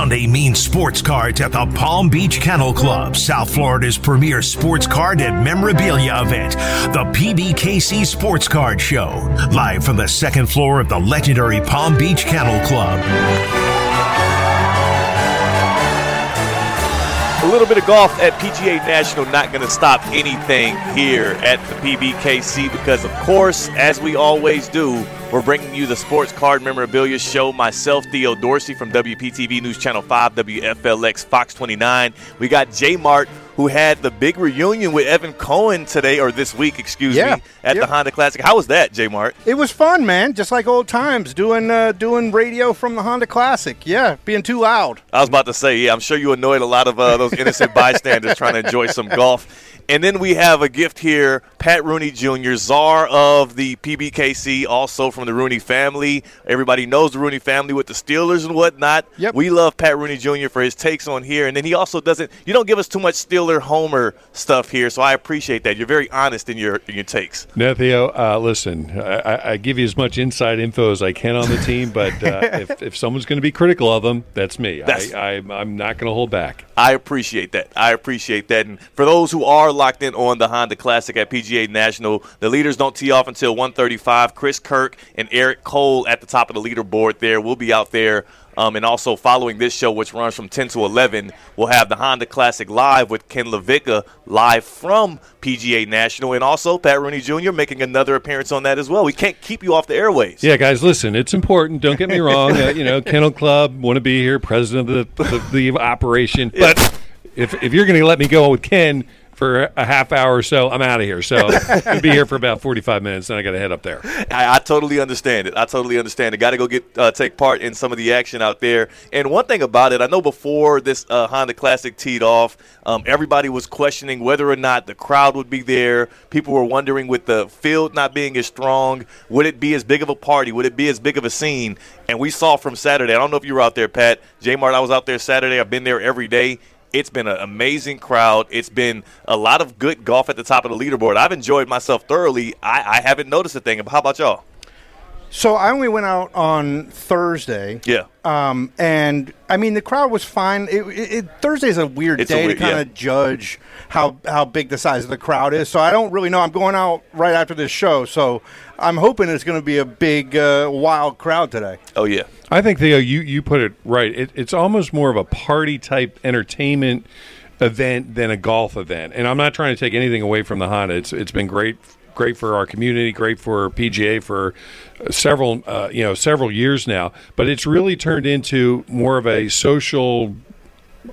Sunday means sports cards at the Palm Beach Kennel Club, South Florida's premier sports card and memorabilia event, the PBKC Sports Card Show, live from the second floor of the legendary Palm Beach Kennel Club. A little bit of golf at PGA National not going to stop anything here at the PBKC because, of course, as we always do, we're bringing you the Sports Card Memorabilia Show. Myself, Theo Dorsey from WPTV News Channel 5, WFLX Fox 29. We got J Mart, who had the big reunion with Evan Cohen today, or this week, excuse Yeah. me, at the Honda Classic. How was that, J Mart? It was fun, man. Just like old times, doing uh, doing radio from the Honda Classic. Yeah, being too loud. I was about to say, yeah, I'm sure you annoyed a lot of uh, those innocent bystanders trying to enjoy some golf. And then we have a gift here, Pat Rooney Jr., czar of the PBKC, also from the Rooney family. Everybody knows the Rooney family with the Steelers and whatnot. Yep. We love Pat Rooney Jr. for his takes on here. And then he also doesn't, you don't give us too much Homer stuff here, so I appreciate that. You're very honest in your in your takes. No, Theo, uh, listen, I, I- give you as much inside info as I can on the team, but uh, if, if someone's going to be critical of them, that's me. That's- I, I, I'm not going to hold back. I appreciate that. I appreciate that. And for those who are locked in on the Honda Classic at PGA National, the leaders don't tee off until 135. Chris Kirk and Eric Cole at the top of the leaderboard there. We'll be out there. Um, and also following this show, which runs from 10 to 11, we'll have the Honda Classic live with Ken LaVicka live from PGA National. And also Pat Rooney Jr. making another appearance on that as well. We can't keep you off the airways. Yeah, guys, listen, it's important. Don't get me wrong. Uh, you know, Kennel Club, want to be here, president of the, the, the operation. But if, if you're going to let me go with Ken for a half hour or so, I'm out of here. So I'll be here for about 45 minutes, then I got to head up there. I, I totally understand it. I totally understand it. Got to go get uh, take part in some of the action out there. And one thing about it, I know before this uh, Honda Classic teed off, um, everybody was questioning whether or not the crowd would be there. People were wondering with the field not being as strong, would it be as big of a party? Would it be as big of a scene? And we saw from Saturday. I don't know if you were out there, Pat. J Mart, I was out there Saturday. I've been there every day. It's been an amazing crowd. It's been a lot of good golf at the top of the leaderboard. I've enjoyed myself thoroughly. I, I haven't noticed a thing. How about y'all? So I only went out on Thursday. Yeah. Um, and I mean the crowd was fine. It, it, it, Thursday's a weird It's a day weird- to kind yeah. of judge how how big the size of the crowd is. So I don't really know. I'm going out right after this show, so I'm hoping it's going to be a big uh, wild crowd today. Oh yeah. I think Theo, you you put it right. It, it's almost more of a party type entertainment event than a golf event. And I'm not trying to take anything away from the Honda. It's it's been great great for our community, great for PGA for several uh, you know several years now. But it's really turned into more of a social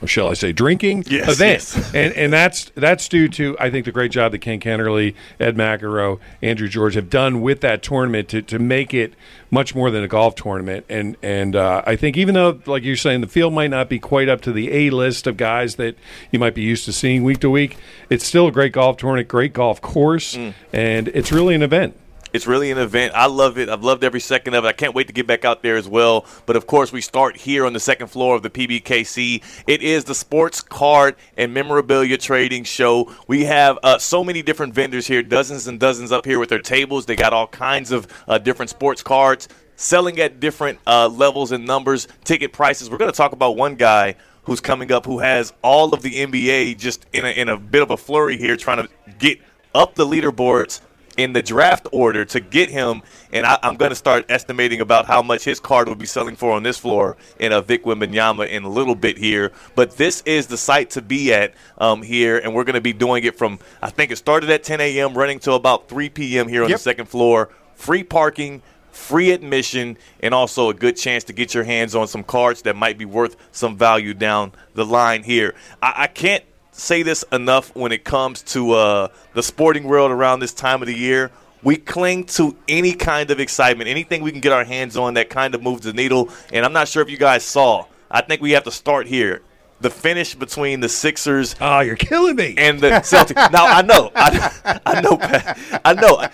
shall I say, drinking Yes, event, yes. and and that's that's due to I think the great job that Ken Kennerly, Ed McEnroe, Andrew George have done with that tournament to, to make it much more than a golf tournament. And and uh, I think even though, like you're saying, the field might not be quite up to the A list of guys that you might be used to seeing week to week, it's still a great golf tournament, great golf course, Mm. and it's really an event. It's really an event. I love it. I've loved every second of it. I can't wait to get back out there as well. But of course, we start here on the second floor of the PBKC. It is the sports card and memorabilia trading show. We have uh, so many different vendors here, dozens and dozens up here with their tables. They got all kinds of uh, different sports cards selling at different uh, levels and numbers, ticket prices. We're going to talk about one guy who's coming up who has all of the NBA just in a, in a bit of a flurry here, trying to get up the leaderboards in the draft order to get him, and I, I'm going to start estimating about how much his card will be selling for on this floor in a Vic Wembanyama in a little bit here. But this is the site to be at um, here, and we're going to be doing it from I think it started at 10 a.m. running till about 3 p.m. here on Yep. the second floor. Free parking. Free admission and also a good chance to get your hands on some cards that might be worth some value down the line here. I, I can't say this enough when it comes to uh, the sporting world around this time of the year. We cling to any kind of excitement, anything we can get our hands on that kind of moves the needle. And I'm not sure if you guys saw. I think we have to start here. The finish between the Sixers Oh, you're killing me. and the Celtics. now I know, I, I know, Pat. I know.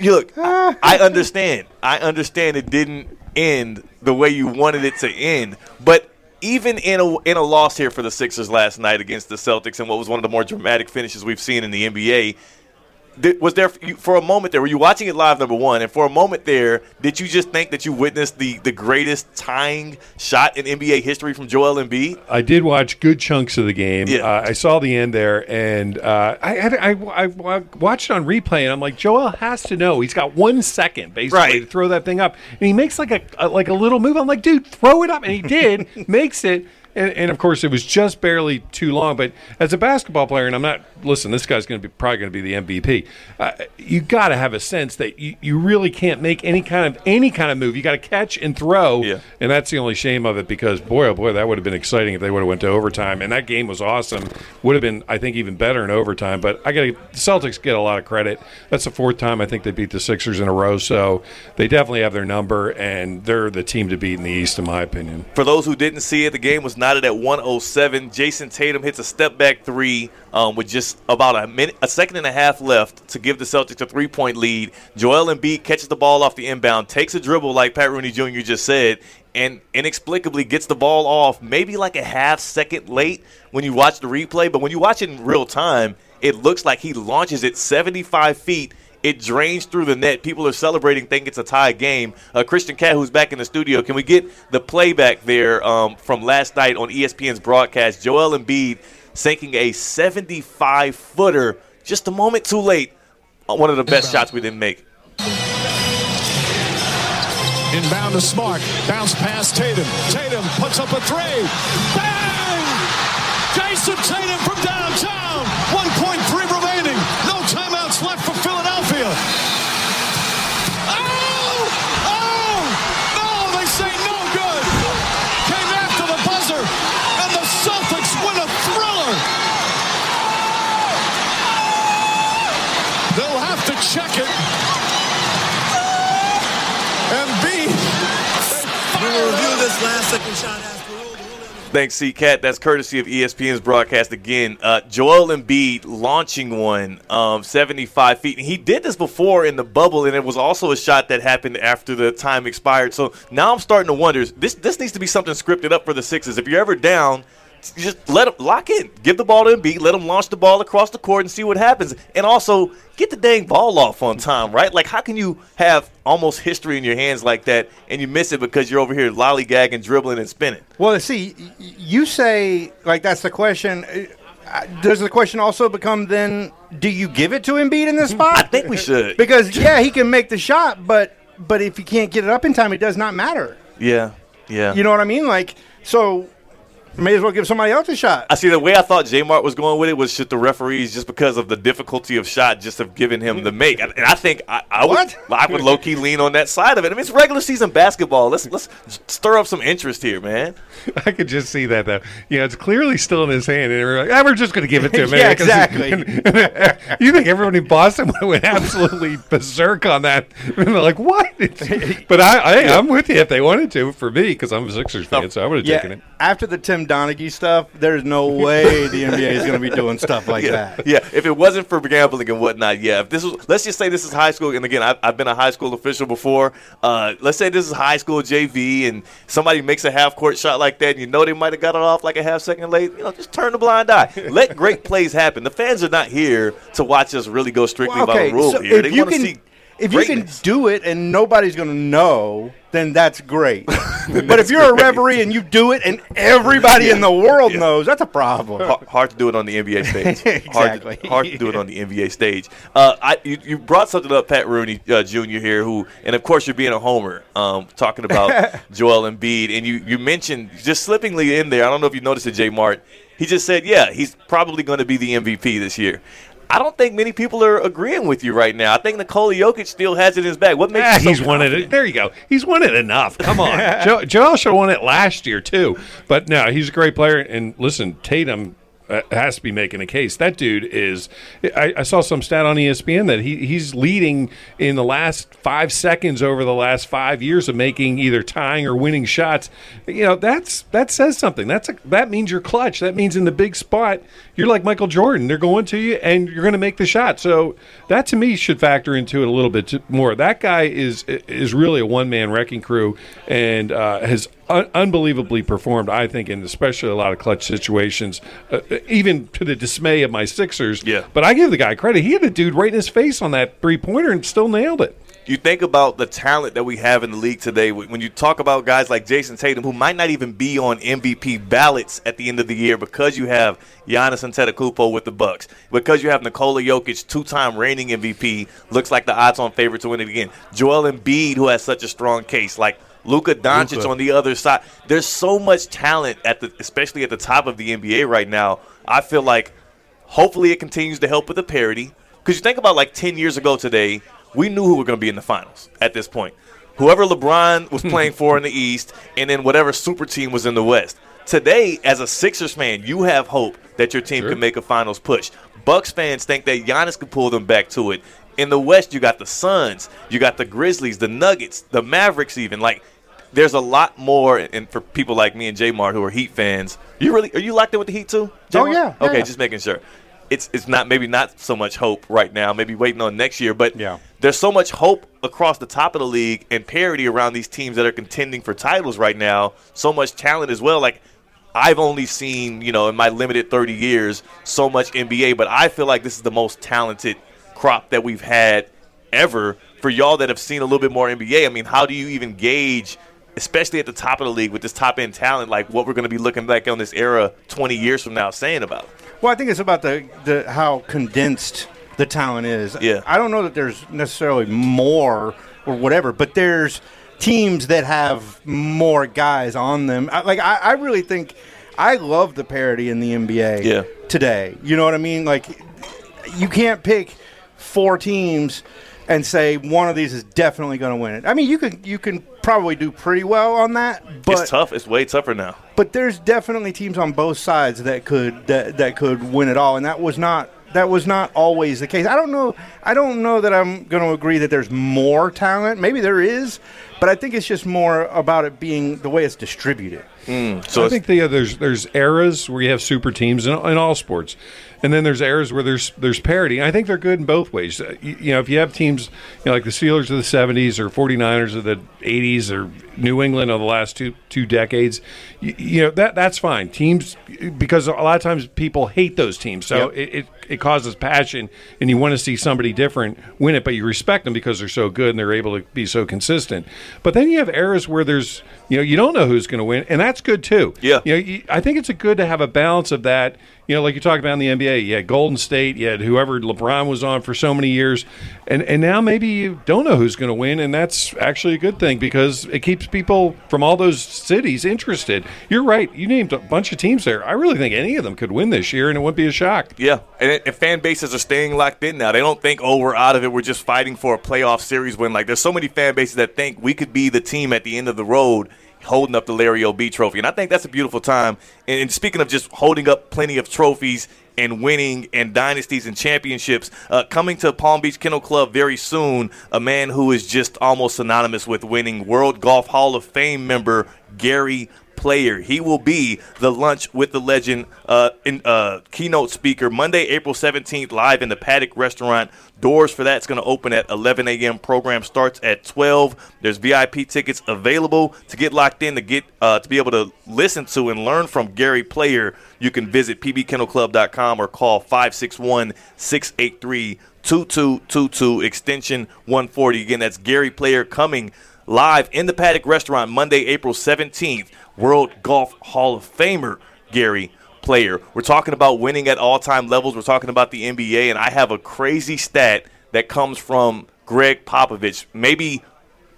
You look, I, I understand. I understand it didn't end the way you wanted it to end, but even in a in a loss here for the Sixers last night against the Celtics, and what was one of the more dramatic finishes we've seen in the NBA, did, was there for a moment there? Were you watching it live? Number one, and for a moment there, did you just think that you witnessed the the greatest tying shot in NBA history from Joel Embiid? I did watch good chunks of the game. Yeah. Uh, I saw the end there, and uh, I, I, I I watched it on replay, and I'm like, Joel has to know. He's got one second basically Right. to throw that thing up, and he makes like a, a like a little move. I'm like, dude, throw it up, and he did, makes it. And, and of course, it was just barely too long. But as a basketball player, and I'm not listen, this guy's going to be probably going to be the MVP. Uh, you got to have a sense that you, you really can't make any kind of any kind of move. You got to catch and throw, Yeah. and that's the only shame of it because boy, oh boy, that would have been exciting if they would have went to overtime. And that game was awesome. Would have been, I think, even better in overtime. But I got to the Celtics get a lot of credit. That's the fourth time I think they beat the Sixers in a row. So they definitely have their number, and they're the team to beat in the East, in my opinion. For those who didn't see it, the game was knotted at 107. Jayson Tatum hits a step back three um, with just about a minute, a second and a half left to give the Celtics a three point lead. Joel Embiid catches the ball off the inbound, takes a dribble like Pat Rooney Jr. just said, and inexplicably gets the ball off maybe like a half second late when you watch the replay. But when you watch it in real time, it looks like he launches it 75 feet it drains through the net. People are celebrating, think it's a tie game. Uh, Christian Cat, who's back in the studio, can we get the playback there um, from last night on ESPN's broadcast? Joel Embiid sinking a 75 footer just a moment too late. One of the best shots we didn't make. Inbound to Smart. Bounce past Tatum. Tatum puts up a three. Bang! Jayson Tatum from downtown. Thanks, C Cat. That's courtesy of ESPN's broadcast again. Uh, Joel Embiid launching one um, 75 feet. And he did this before in the bubble, and it was also a shot that happened after the time expired. So now I'm starting to wonder this this needs to be something scripted up for the Sixers. If you're ever down, just let him lock in. Give the ball to Embiid. Let him launch the ball across the court and see what happens. And also get the dang ball off on time, right? Like how can you have almost history in your hands like that and you miss it because you're over here lollygagging, dribbling, and spinning? Well, see, you say like that's the question. Uh, Does the question also become then? Do you give it to Embiid in this spot? I think we should. because yeah, he can make the shot, but but if he can't get it up in time, it does not matter. Yeah, yeah. You know what I mean? Like so, may as well give somebody else a shot. I see the way I thought J Mart was going with it was should the referees just because of the difficulty of shot just have given him the make, and I think I, I would What? I would low key lean on that side of it. I mean, it's regular season basketball. Let's let's stir up some interest here, man. I could just see that though. Yeah, it's clearly still in his hand, and we're like, ah, we're just going to give it to him. Yeah, exactly. you think everyone in Boston would went absolutely berserk on that? And they're like, what? It's- but I, I, I'm with you if they wanted to. For me, because I'm a Sixers fan, so I would have taken it. after the Tim Donaghy stuff, there's no way the NBA is going to be doing stuff like yeah, that. yeah. If it wasn't for gambling and whatnot, yeah. If this was, let's just say this is high school, and again, I've, I've been a high school official before. Uh, let's say this is high school JV, and somebody makes a half court shot like that, and you know they might have got it off like a half second late. You know, just turn the blind eye. Let great plays happen. The fans are not here to watch us really go strictly Well, by the rule so here. They want to see. If you can do it and nobody's going to know, then that's great. but if you're a referee and you do it and everybody in the world Yeah. knows, that's a problem. Hard, hard to do it on the NBA stage. Exactly. Hard to, hard to do it on the NBA stage. Uh, I, you, you brought something up, Pat Rooney uh, Jr. here, who, and of course, you're being a homer, um, talking about Joel Embiid, and you, you mentioned just slippingly in there. I don't know if you noticed it, Jay Mart. He just said, "Yeah, he's probably going to be the MVP this year." I don't think many people are agreeing with you right now. I think Nikola Jokic still has it in his bag. What makes Ah, so he's won it. There you go. He's won it enough. Come on. Joe, Joel should have won it last year too. But no, he's a great player. And listen, Tatum uh, has to be making a case. That dude is. I, I saw some stat on ESPN that he, he's leading in the last five seconds over the last five years of making either tying or winning shots. You know that's that says something. That's a, that means you're clutch. That means in the big spot you're like Michael Jordan. They're going to you and you're going to make the shot. So that to me should factor into it a little bit more. That guy is is really a one man wrecking crew and uh, has un- unbelievably performed. I think in especially a lot of clutch situations. Uh, even to the dismay of my Sixers. Yeah. But I give the guy credit. He had a dude right in his face on that three pointer and still nailed it. you think about the talent that we have in the league today. When you talk about guys like Jayson Tatum, who might not even be on MVP ballots at the end of the year, because you have Giannis Antetokounmpo with the Bucks, because you have Nikola Jokic, two-time reigning MVP, looks like the odds-on favorite to win it again. Joel Embiid, who has such a strong case, like Luka Doncic Luka. on the other side. There's so much talent at the, especially at the top of the NBA right now. I feel like hopefully it continues to help with the parity. Because you think about like 10 years ago today, we knew who were going to be in the finals at this point. Whoever LeBron was playing for in the East, and then whatever super team was in the West. Today, as a Sixers fan, you have hope that your team Sure. can make a finals push. Bucks fans think that Giannis could pull them back to it. In the West, you got the Suns, you got the Grizzlies, the Nuggets, the Mavericks, even. Like, there's a lot more, and for people like me and J Mart who are Heat fans, you really are you locked in with the Heat too? Oh, J-Mart? yeah, yeah, Okay, yeah. just making sure. It's it's not maybe not so much hope right now. Maybe waiting on next year, but Yeah. there's so much hope across the top of the league and parity around these teams that are contending for titles right now. So much talent as well. Like I've only seen, you know, in my limited 30 years, so much NBA, but I feel like this is the most talented crop that we've had ever. For y'all that have seen a little bit more NBA, I mean, how do you even gauge, especially at the top of the league with this top end talent, like what we're going to be looking back on this era 20 years from now saying about? Well, I think it's about the, the how condensed the talent is. Yeah. I don't know that there's necessarily more or whatever, but there's teams that have more guys on them. I, like I, I really think I love the parity in the NBA Yeah. today. You know what I mean? Like you can't pick four teams and say one of these is definitely going to win it. I mean, you can you can probably do pretty well on that, but it's tough. It's way tougher now. but there's definitely teams on both sides that could that, that could win it all, and that was not that was not always the case. I don't know. I don't know that I'm going to agree that there's more talent. Maybe there is, but I think it's just more about it being the way it's distributed. So I think the, uh, there's there's eras where you have super teams in, in all sports, and then there's eras where there's there's parity. And I think they're good in both ways. Uh, You, you know, if you have teams you know, like the Steelers of the '70s or 49ers of the '80s or New England of the last two two decades, you, you know that that's fine. Teams because a lot of times people hate those teams, so Yep. it, it it causes passion, and you want to see somebody different win it, but you respect them because they're so good and they're able to be so consistent. But then you have eras where there's you know you don't know who's going to win, and that's good too. Yeah. You know, you- I think it's a good to have a balance of that. You know, like you talked about in the NBA, you had Golden State, you had whoever LeBron was on for so many years, and and now maybe you don't know who's going to win, and that's actually a good thing because it keeps people from all those cities interested. You're right. You named a bunch of teams there. I really think any of them could win this year, and it wouldn't be a shock. Yeah, and, and fan bases are staying locked in now. They don't think, oh, we're out of it. We're just fighting for a playoff series win. Like, there's so many fan bases that think we could be the team at the end of the road holding up the Larry O'B trophy. And I think that's a beautiful time. And, and speaking of just holding up plenty of trophies and winning and dynasties and championships, uh, coming to Palm Beach Kennel Club very soon, a man who is just almost synonymous with winning World Golf Hall of Fame member Gary player. He will be the lunch with the legend uh, in, uh, keynote speaker Monday, April 17th, live in the Paddock Restaurant. Doors for that's going to open at 11 a.m. Program starts at 12. There's VIP tickets available to get locked in to get uh, to be able to listen to and learn from Gary Player. You can visit pbkennelclub.com or call 561 683 2222 extension 140. Again, that's Gary Player coming live in the Paddock Restaurant Monday, April 17th. World Golf Hall of Famer Gary Player. We're talking about winning at all time levels. We're talking about the NBA, and I have a crazy stat that comes from Gregg Popovich. Maybe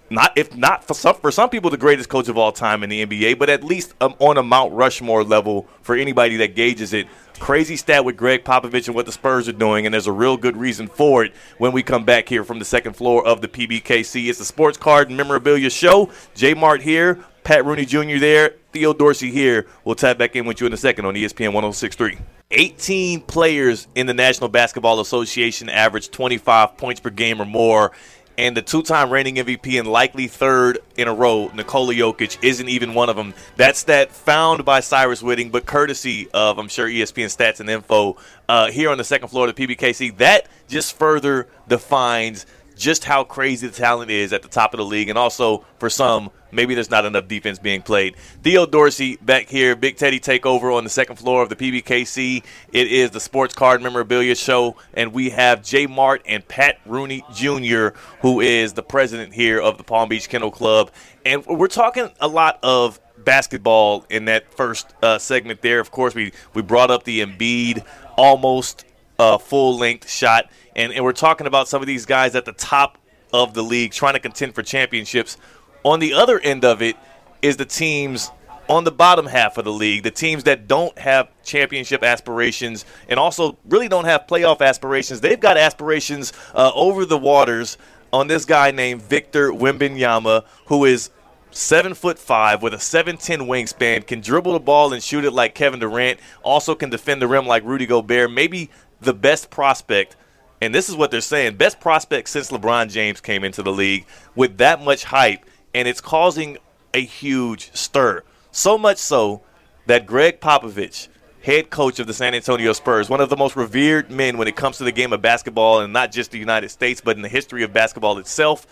not if not for some for some people the greatest coach of all time in the NBA, but at least um, on a Mount Rushmore level for anybody that gauges it. Crazy stat with Gregg Popovich and what the Spurs are doing, and there's a real good reason for it when we come back here from the second floor of the PBKC. It's the Sports Card and Memorabilia Show. J Mart here, Pat Rooney Jr. there, Theo Dorsey here. We'll tap back in with you in a second on ESPN 1063. 18 players in the National Basketball Association average 25 points per game or more and the two-time reigning MVP and likely third in a row, Nikola Jokic, isn't even one of them. That's That found by Cyrus Whitting, but courtesy of, I'm sure, ESPN Stats and Info uh, here on the second floor of the PBKC. That just further defines just how crazy the talent is at the top of the league, and also for some, maybe there's not enough defense being played. Theo Dorsey back here, Big Teddy takeover on the second floor of the PBKC. It is the Sports Card Memorabilia Show, and we have Jay Mart and Pat Rooney Jr., who is the president here of the Palm Beach Kennel Club, and we're talking a lot of basketball in that first uh, segment there. Of course, we we brought up the Embiid almost uh, full length shot, and, and we're talking about some of these guys at the top of the league trying to contend for championships. On the other end of it is the teams on the bottom half of the league, the teams that don't have championship aspirations and also really don't have playoff aspirations. They've got aspirations uh, over the waters on this guy named Victor Wembanyama, who is seven foot five with a seven ten wingspan, can dribble the ball and shoot it like Kevin Durant. Also can defend the rim like Rudy Gobert. Maybe the best prospect, and this is what they're saying, best prospect since LeBron James came into the league with that much hype, and it's causing a huge stir. So much so that Gregg Popovich, head coach of the San Antonio Spurs, one of the most revered men when it comes to the game of basketball, and not just the United States, but in the history of basketball itself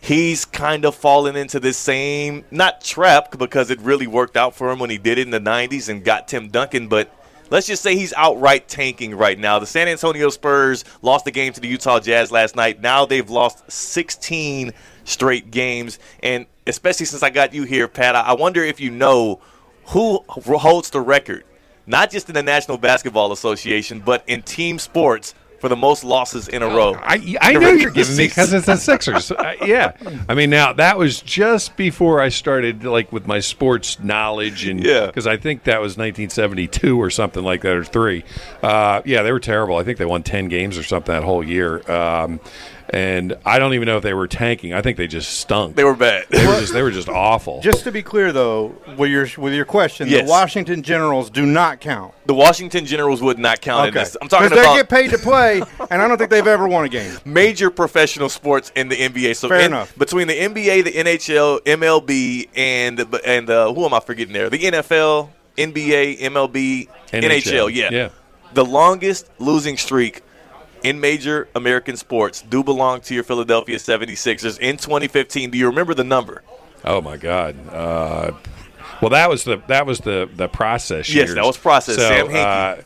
he's kind of fallen into this same not trap because it really worked out for him when he did it in the 90s and got Tim Duncan, but let's just say he's outright tanking right now. The San Antonio Spurs lost the game to the Utah Jazz last night. Now they've lost 16 straight games, and especially since I got you here, Pat, I wonder if you know who holds the record, not just in the National Basketball Association, but in team sports for the most losses in a row. I, I know you're giving me because it's the Sixers. uh, yeah, I mean now that was just before I started like with my sports knowledge and Yeah. because I think that was 1972 or something like that or three. Uh, yeah, they were terrible. I think they won 10 games or something that whole year. Um, and I don't even know if they were tanking. I think they just stunk. They were bad. They were just they were just awful. Just to be clear, though, with your with your question, Yes. the Washington Generals do not count. the Washington Generals would not count in this. I'm talking 'Cause about they get paid to play, and I don't think they've ever won a game. major professional sports in the NBA. So Fair in- enough. between the NBA, the NHL, MLB, and and uh, who am I forgetting there? The NFL, NBA, MLB, NHL. yeah. Yeah. The longest losing streak in major American sports do belong to your Philadelphia 76ers in 2015. Do you remember the number? Oh my God. Uh, well, that was the that was the the process. Yes, years. that was process. So, Sam Hinkie. uh,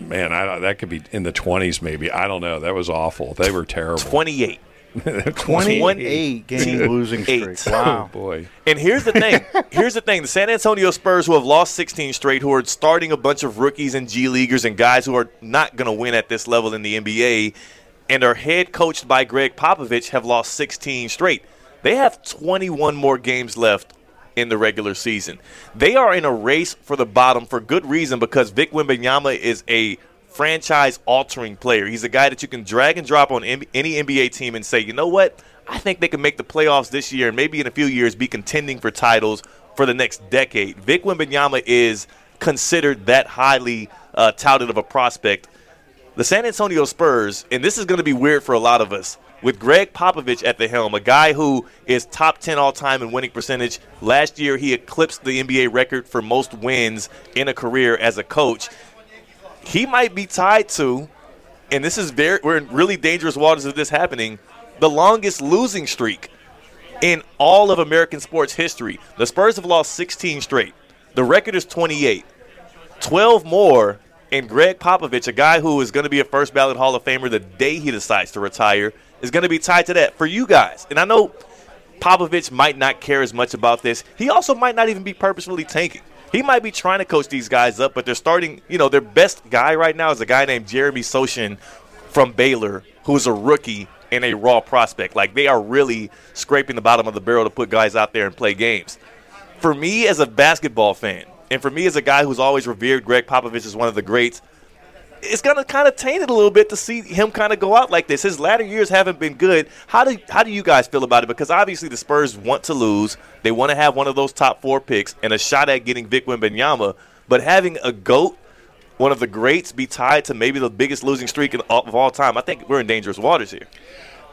man, I that could be in the twenties, maybe. I don't know. That was awful. They were terrible. 28. 28 game losing streak. Eight. Oh Wow. boy. And here's the thing. here's the thing. The San Antonio Spurs, who have lost 16 straight, who are starting a bunch of rookies and G leaguers and guys who are not going to win at this level in the NBA, and are head coached by Gregg Popovich, have lost 16 straight. They have 21 more games left in the regular season. They are in a race for the bottom for good reason because Vic Wembanyama is a franchise altering player. He's a guy that you can drag and drop on any NBA team and say, you know what? I think they can make the playoffs this year and maybe in a few years be contending for titles for the next decade. Vic Wembanyama is considered that highly uh, touted of a prospect. The San Antonio Spurs, and this is going to be weird for a lot of us, with Gregg Popovich at the helm, a guy who is top 10 all time in winning percentage. Last year, he eclipsed the NBA record for most wins in a career as a coach he might be tied to, and this is very we're in really dangerous waters of this happening, the longest losing streak in all of American sports history. The Spurs have lost 16 straight. The record is 28. 12 more, and Gregg Popovich, a guy who is going to be a first ballot Hall of Famer the day he decides to retire, is going to be tied to that for you guys. And I know Popovich might not care as much about this. He also might not even be purposefully tanking. He might be trying to coach these guys up, but they're starting, you know, their best guy right now is a guy named Jeremy Sochan from Baylor, who's a rookie and a raw prospect. Like they are really scraping the bottom of the barrel to put guys out there and play games. For me as a basketball fan, and for me as a guy who's always revered Gregg Popovich as one of the greats, it's gonna kind of taint it a little bit to see him kind of go out like this. His latter years haven't been good. How do how do you guys feel about it? Because obviously the Spurs want to lose. They want to have one of those top four picks and a shot at getting Vic Wembanyama. But having a goat, one of the greats, be tied to maybe the biggest losing streak of all time, I think we're in dangerous waters here.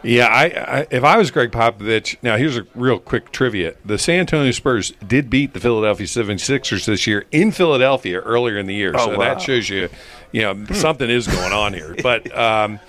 Yeah, I, I if I was Gregg Popovich, now here's a real quick trivia. The San Antonio Spurs did beat the Philadelphia 76ers this year in Philadelphia earlier in the year. Oh, so wow. that shows you, you know, something is going on here. But um,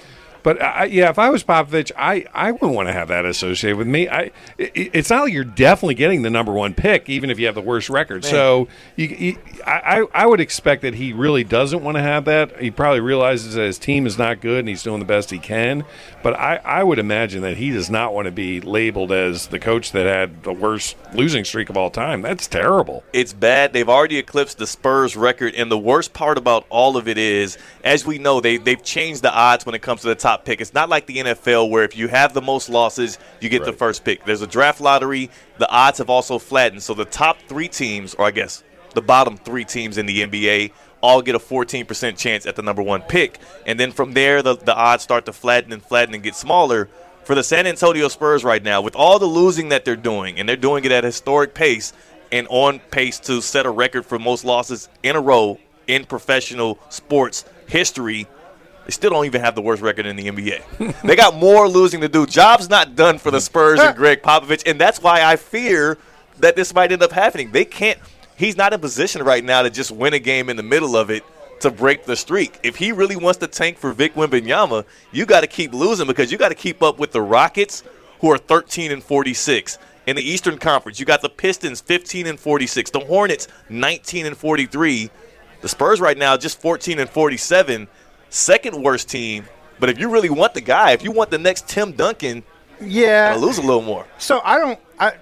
But I, yeah, if I was Popovich, I, I wouldn't want to have that associated with me. I it, it's not like you're definitely getting the number one pick, even if you have the worst record. So you, you, I I would expect that he really doesn't want to have that. He probably realizes that his team is not good and he's doing the best he can. But I, I would imagine that he does not want to be labeled as the coach that had the worst losing streak of all time. That's terrible. It's bad. They've already eclipsed the Spurs record, and the worst part about all of it is, as we know, they they've changed the odds when it comes to the top pick. It's not like the NFL where if you have the most losses, you get the first pick. There's a draft lottery. The odds have also flattened, so the top three teams, or I guess the bottom three teams in the NBA, all get a 14% chance at the number one pick, and then from there the the odds start to flatten and flatten and get smaller. For the San Antonio Spurs right now, with all the losing that they're doing, and they're doing it at a historic pace, and on pace to set a record for most losses in a row in professional sports history. They still don't even have the worst record in the NBA. they got more losing to do. Job's not done for the Spurs and Gregg Popovich, and that's why I fear that this might end up happening. They can't. He's not in position right now to just win a game in the middle of it to break the streak. If he really wants to tank for Vic Wembanyama, you got to keep losing because you got to keep up with the Rockets, who are 13 and 46 in the Eastern Conference. You got the Pistons 15 and 46, the Hornets 19 and 43, the Spurs right now just 14 and 47, second worst team. But if you really want the guy, if you want the next Tim Duncan, Yeah. lose a little more. So I don't I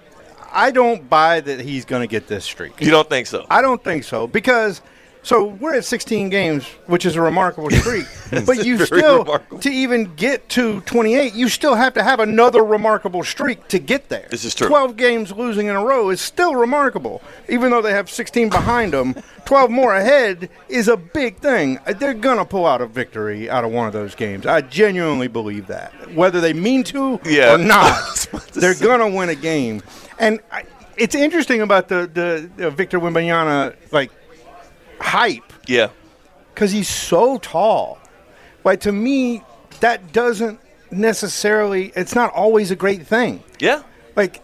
I don't buy that he's going to get this streak. You don't think so? I don't think so because so we're at 16 games, which is a remarkable streak. but you still remarkable. to even get to 28, you still have to have another remarkable streak to get there. This is true. 12 games losing in a row is still remarkable, even though they have 16 behind them. 12 more ahead is a big thing. Uh, they're gonna pull out a victory out of one of those games. I genuinely believe that, whether they mean to Yeah. or not, to they're gonna win a game. And I, it's interesting about the the, the Victor Wembanyama like hype Yeah. because he's so tall. But to me, that doesn't necessarily. It's not always a great thing. Yeah. Like,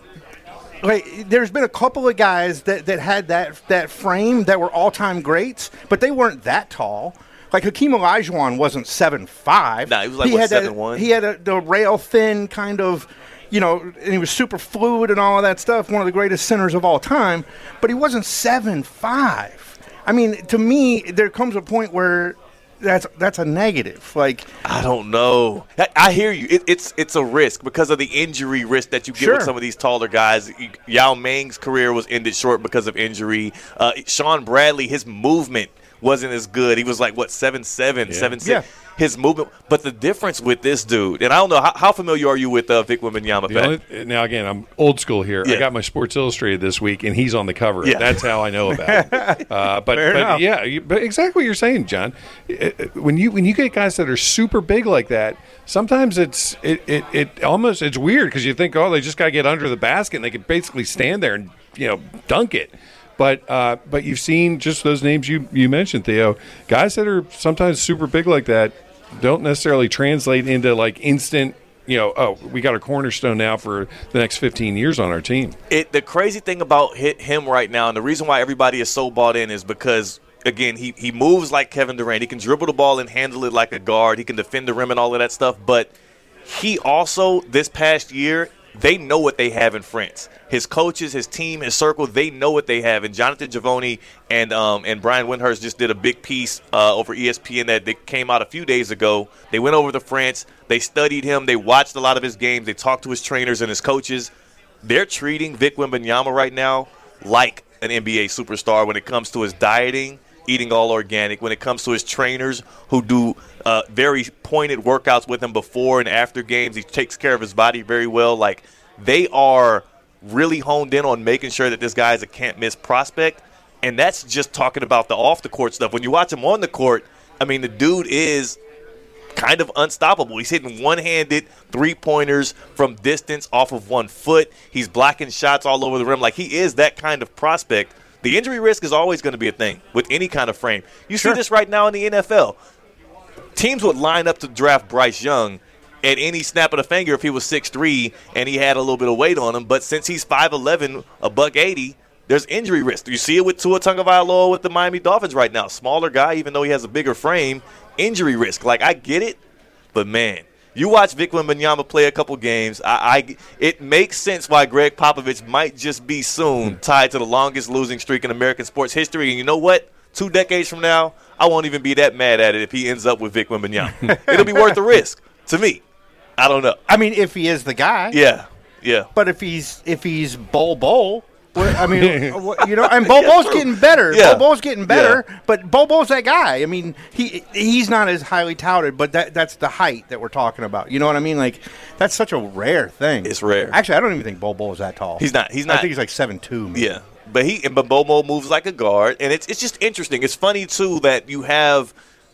like there's been a couple of guys that, that had that that frame that were all time greats, but they weren't that tall. Like Hakeem Olajuwon wasn't seven five. Nah, he was like, what, had that- 7'1"? He had a, the rail thin kind of, you know, and he was super fluid and all of that stuff. One of the greatest centers of all time, but he wasn't seven five. I mean, to me, there comes a point where that's that's a negative. Like, I don't know. I, I hear you. It, it's it's a risk because of the injury risk that you get Sure. with some of these taller guys. Yao Ming's career was ended short because of injury. Uh, Shawn Bradley, his movement wasn't as good. He was like what seven seven, seven six. Yeah. His movement, but the difference with this dude, and I don't know how, how familiar are you with uh, Vic Wembanyama? The now again, I'm old school here. Yeah. I got my Sports Illustrated this week, and he's on the cover. Yeah. That's how I know about it. Uh, but Fair but yeah, you, but exactly what you're saying, John. When you when you get guys that are super big like that, sometimes it's it it, it almost it's weird because you think oh they just got to get under the basket and they can basically stand there and you know dunk it. But uh, but you've seen just those names you you mentioned, Theo, guys that are sometimes super big like that don't necessarily translate into like instant. You know, oh, we got a cornerstone now for the next 15 years on our team. it the crazy thing about him right now, and the reason why everybody is so bought in is because again he he moves like Kevin Durant. He can dribble the ball and handle it like a guard. He can defend the rim and all of that stuff. But he also this past year they know what they have in France. His coaches, his team, his circle, they know what they have. And Jonathan Givony and um, and Brian Windhorst just did a big piece uh, over ESPN that, they came out a few days ago. They went over to France. They studied him. They watched a lot of his games. They talked to his trainers and his coaches they're treating Vic Wembanyama right now like an NBA superstar when it comes to his dieting, eating all organic, when it comes to his trainers who do uh, very pointed workouts with him before and after games. He takes care of his body very well. Like they are really honed in on making sure that this guy is a can't miss prospect. And that's just talking about the off the court stuff. When you watch him on the court, I mean, the dude is kind of unstoppable. He's hitting one-handed three-pointers from distance off of one foot. He's blocking shots all over the rim. Like he is that kind of prospect. The injury risk is always going to be a thing with any kind of frame. You see this right now in the NFL. Teams would line up to draft Bryce Young at any snap of the finger if he was 6'3 and he had a little bit of weight on him. But since he's 5'11, a buck 80, there's injury risk. You see it with Tua Tagovailoa with the Miami Dolphins right now. Smaller guy, even though he has a bigger frame, injury risk. Like I get it, but man, You watch Vic Wembanyama play a couple games. I, I it makes sense why Gregg Popovich might just be soon hmm. tied to the longest losing streak in American sports history. And you know what? Two decades from now, I won't even be that mad at it if he ends up with Vic Wembanyama. It'll be worth the risk to me. I don't know. I mean, if he is the guy. Yeah, yeah. But if he's if he's Bol Bol, what- I mean, uh, what- you know, and Bol Bol's getting better. Yeah. Bol Bol's getting better, but Bol Bol's that guy. I mean, he he's not as highly touted, but that that's the height that we're talking about. You know what I mean? Like that's such a rare thing. It's rare. Actually, I don't even think Bol Bol is that tall. He's not- he's not. I think he's like seven two. Yeah, but he but Bol Bol moves like a guard, and it's it's just interesting. It's funny too that you have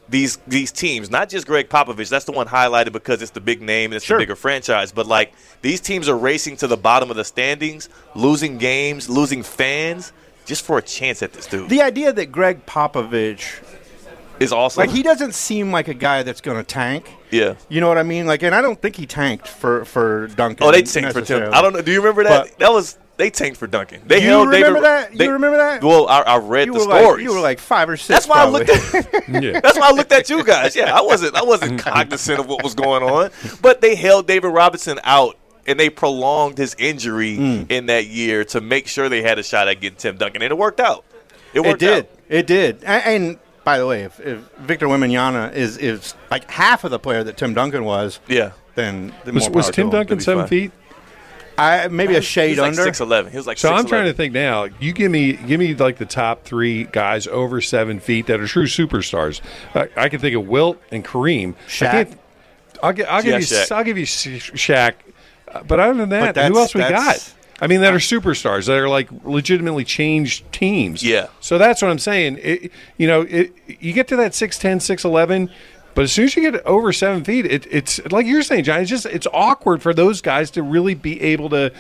these these teams, not just Gregg Popovich. That's the one highlighted because it's the big name and it's Sure. the bigger franchise. But like these teams are racing to the bottom of the standings, losing games, losing fans, just for a chance at this dude. The idea that Gregg Popovich, is awesome. like, he doesn't seem like a guy that's going to tank. yeah. You know what I mean? Like, and I don't think he tanked for for Duncan. Oh, they tanked for Tim. I don't know. Do you remember that? But- that was they tanked for Duncan. They You held remember David, that? You they- remember that? Well, I, I read You the were like you were like five or six. That's why probably. I looked at. Yeah. That's why I looked at you guys. Yeah, I wasn't. I wasn't cognizant of what was going on. But they held David Robinson out, and they prolonged his injury Hmm. in that year to make sure they had a shot at getting Tim Duncan, and it worked out. It worked It did. out. It did. And, and by the way, if, if Victor Wembanyama is is like half of the player that Tim Duncan was, Yeah. then, then Was, more was Tim. Duncan seven fine. feet? I maybe a shade He's like under. six eleven. He was like. So I'm trying to think now. You give me give me like the top three guys over seven feet that are true superstars. I, I can think of Wilt and Kareem. I Shaq. can't- I'll, gi- I'll Yeah, give you Shaq. I'll give you Sha- Shaq. Uh, But other than that, who else we got? I mean, that are superstars that are like legitimately changed teams. Yeah. So that's what I'm saying. It, you know, it, you get to that 6'10", 6'11", but as soon as you get over seven feet, it, it's like you're saying, John. It's just it's awkward for those guys to really be able to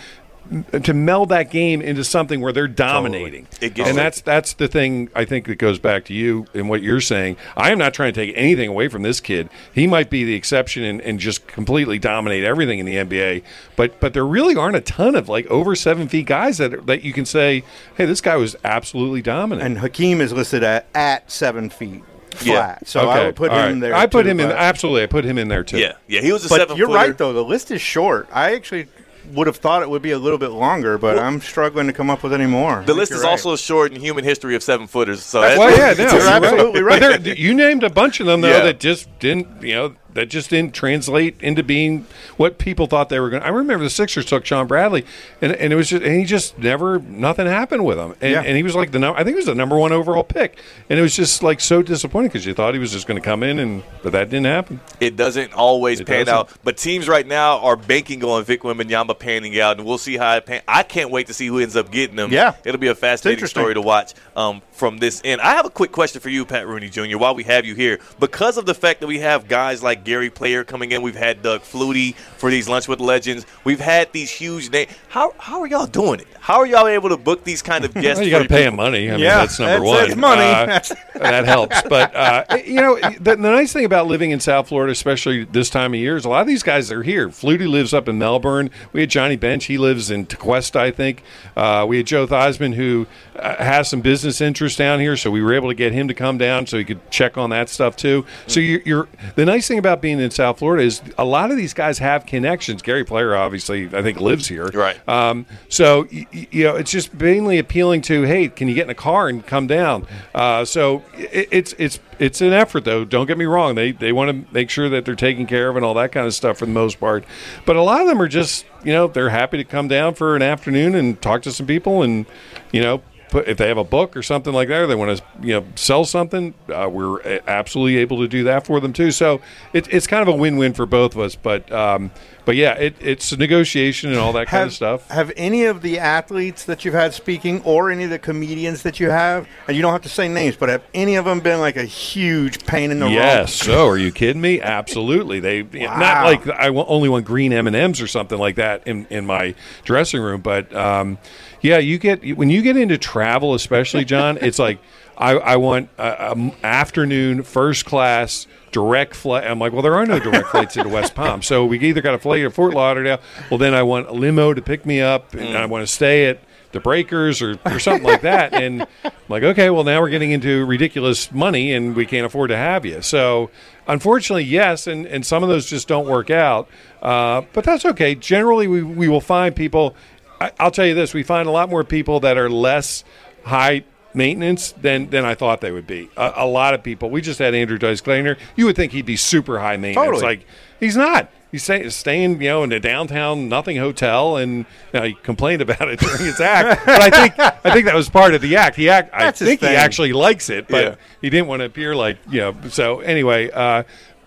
to meld that game into something where they're dominating. It gets and that's that's the thing I think that goes back to you and what you're saying. I am not trying to take anything away from this kid. He might be the exception and, and just completely dominate everything in the NBA. But but there really aren't a ton of like over seven feet guys that that you can say, hey, this guy was absolutely dominant. and Hakeem is listed at at seven feet flat. Yeah. So I would put all him right. there. I put too, him in. Absolutely, I put him in there too. Yeah, yeah. He was a But seven. you're footer. right, though. The list is short. I actually would have thought it would be a little bit longer, but I'm struggling to come up with any more. The list is right. also short in human history of seven footers. So That's that's- Well, yeah, no, You're you're absolutely right. But there- you named a bunch of them though Yeah. that just didn't, you know, that just didn't translate into being what people thought they were going. to I remember the Sixers took Shawn Bradley, and, and it was just, and he just never nothing happened with him, and, Yeah. and he was like the num- I think he was the number one overall pick, and it was just like so disappointing because you thought he was just going to come in, and but that didn't happen. It doesn't always It pan doesn't. out, but teams right now are banking on Vic Wembanyama panning out, and we'll see how it pan. I can't wait to see who ends up getting them. Yeah. it'll be a fascinating story to watch um, from this end. I have a quick question for you, Pat Rooney Jr. While we have you here, because of the fact that we have guys like Gary Player coming in, we've had Doug Flutie for these Lunch with Legends, we've had these huge names. How how are y'all doing it? How are y'all able to book these kind of guests? Well, you for got to pay people? him money. I mean, Yeah, that's number that's- one. that's money. Uh, that helps. But uh, you know, the, the nice thing about living in South Florida, especially this time of year, is a lot of these guys are here. Flutie lives up in Melbourne. We had Johnny Bench. He lives in Tequesta, I think. Uh, we had Joe Theismann, who uh, has some business interests down here, so we were able to get him to come down so he could check on that stuff too. So you're, you're the nice thing about being in South Florida is a lot of these guys have connections. Gary Player, obviously, I think lives here. Right. Um, so y- y- you know, it's just mainly appealing to, hey, can you get in a car and come down? Uh, so it, it's it's it's an effort, though. Don't get me wrong; they they want to make sure that they're taken care of and all that kind of stuff for the most part. But a lot of them are just, you know, they're happy to come down for an afternoon and talk to some people, and you know. Put, if they have a book or something like that, or they want to, you know, sell something, uh, we're absolutely able to do that for them too. So it, it's kind of a win-win for both of us. But, um, but yeah, it, it's a negotiation and all that kind of stuff. Have any of the athletes that you've had speaking, or any of the comedians that you have, and you don't have to say names, but have any of them been like a huge pain in the Yes. So, are you kidding me? Absolutely. They not like I only want green M and M's or something like that in in my dressing room, but um, yeah, you get when you get into travel, especially John. it's like I, I want a, a m- afternoon first class direct flight. I'm like, well, there are no direct flights into West Palm, so we either got a flight to Fort Lauderdale. Well, then I want a limo to pick me up, and I want to stay at the breakers or, or something like that. And I'm like, okay, well now we're getting into ridiculous money and we can't afford to have you. So unfortunately, yes, and, and some of those just don't work out. Uh, but that's okay. Generally, we, we will find people. I, I'll tell you this: we find a lot more people that are less high maintenance than than I thought they would be. A, a lot of people. We just had Andrew Dice Kleiner. You would think he'd be super high maintenance. Totally. Like he's not. He's stay, staying, you know, in a downtown nothing hotel, and you know, he complained about it during his act. but I think I think that was part of the act. He act. I That's his think he actually likes it, but Yeah. he didn't want to appear like you know. So anyway, uh,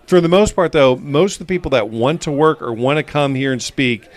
for the most part, though, most of the people that want to work or want to come here and speak,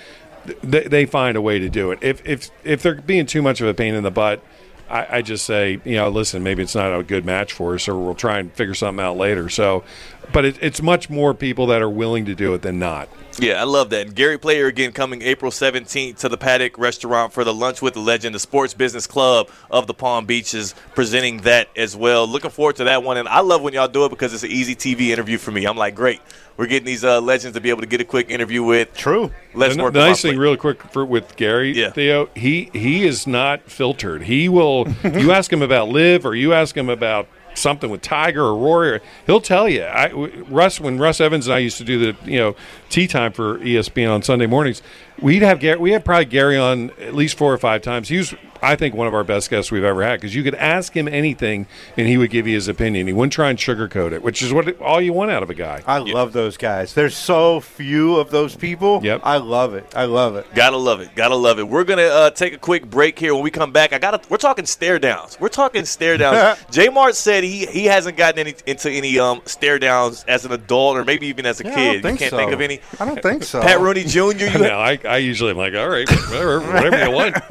they, they find a way to do it. If if if they're being too much of a pain in the butt, I, I just say, you know, listen, maybe it's not a good match for us, or we'll try and figure something out later. So, but it, it's much more people that are willing to do it than not. Yeah, I love that. And Gary Player again coming April 17th to the Paddock Restaurant for the Lunch with the Legend, the Sports Business Club of the Palm Beaches, presenting that as well. Looking forward to that one. And I love when y'all do it because it's an easy TV interview for me. I'm like, great. We're getting these uh, legends to be able to get a quick interview with. True. Let's the, work the nice thing, real quick, for, with Gary Yeah. Theo, he he is not filtered. He will. you ask him about LIV, or you ask him about something with Tiger or Rory, Or, he'll tell you. I, Russ, when Russ Evans and I used to do the you know tee time for ESPN on Sunday mornings, we'd have Gary. We had probably Gary on at least four or five times. He was. I think one of our best guests we've ever had because you could ask him anything and he would give you his opinion. He wouldn't try and sugarcoat it, which is what all you want out of a guy. I love those guys. There's so few of those people. Yep. I love it. I love it. Gotta love it. Gotta love it. We're gonna uh, take a quick break here. When we come back, I gotta. We're talking stare downs. We're talking stare downs. J. Mart said he he hasn't gotten any into any um stare downs as an adult or maybe even as a Yeah, I kid. don't think you can't so. think of any. I don't think so. Pat Rooney Jr. You no, I, I usually am like, all right, whatever, whatever you want.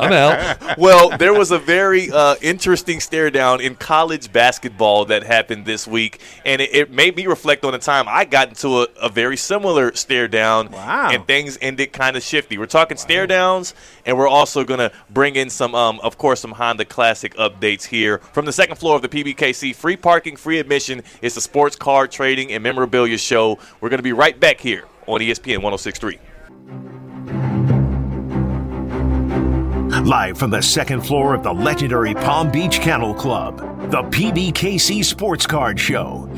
I'm out. well, there was a very uh, interesting stare down in college basketball that happened this week, and it, it made me reflect on the time I got into a, a very similar stare down, Wow. and things ended kind of shifty. We're talking stare downs, and we're also going to bring in some, um, of course, some Honda Classic updates here from the second floor of the PBKC. Free parking, free admission. It's the Sports car Trading and Memorabilia Show. We're going to be right back here on ESPN 1063. Live from the second floor of the legendary Palm Beach Kennel Club, the PBKC Sports Card Show.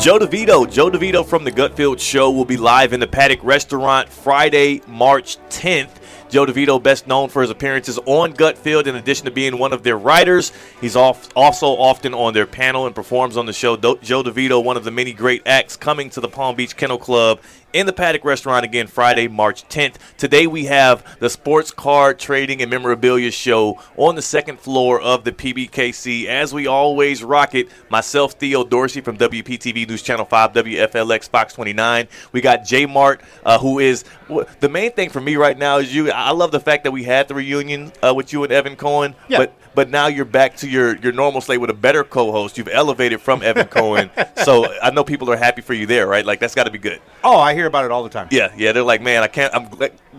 Joe DeVito, Joe DeVito from the Gutfeld Show will be live in the Paddock Restaurant Friday, March 10th. Joe DeVito, best known for his appearances on Gutfeld, in addition to being one of their writers. He's also often on their panel and performs on the show. Joe DeVito, one of the many great acts coming to the Palm Beach Kennel Club in the Paddock Restaurant again Friday, March 10th. Today we have the Sports Card Trading and Memorabilia Show on the second floor of the PBKC. As we always rock it, myself, Theo Dorsey from WPTV News Channel 5, WFLX Fox 29. We got J Mart, uh, who is the main thing for me right now is you. I love the fact that we had the reunion uh, with you and Evan Cohen, Yeah. but but now you're back to your, your normal slate with a better co-host. You've elevated from Evan Cohen, so I know people are happy for you there, right? Like that's got to be good. Oh, I hear about it all the time. Yeah, yeah. They're like, man, I can't. I'm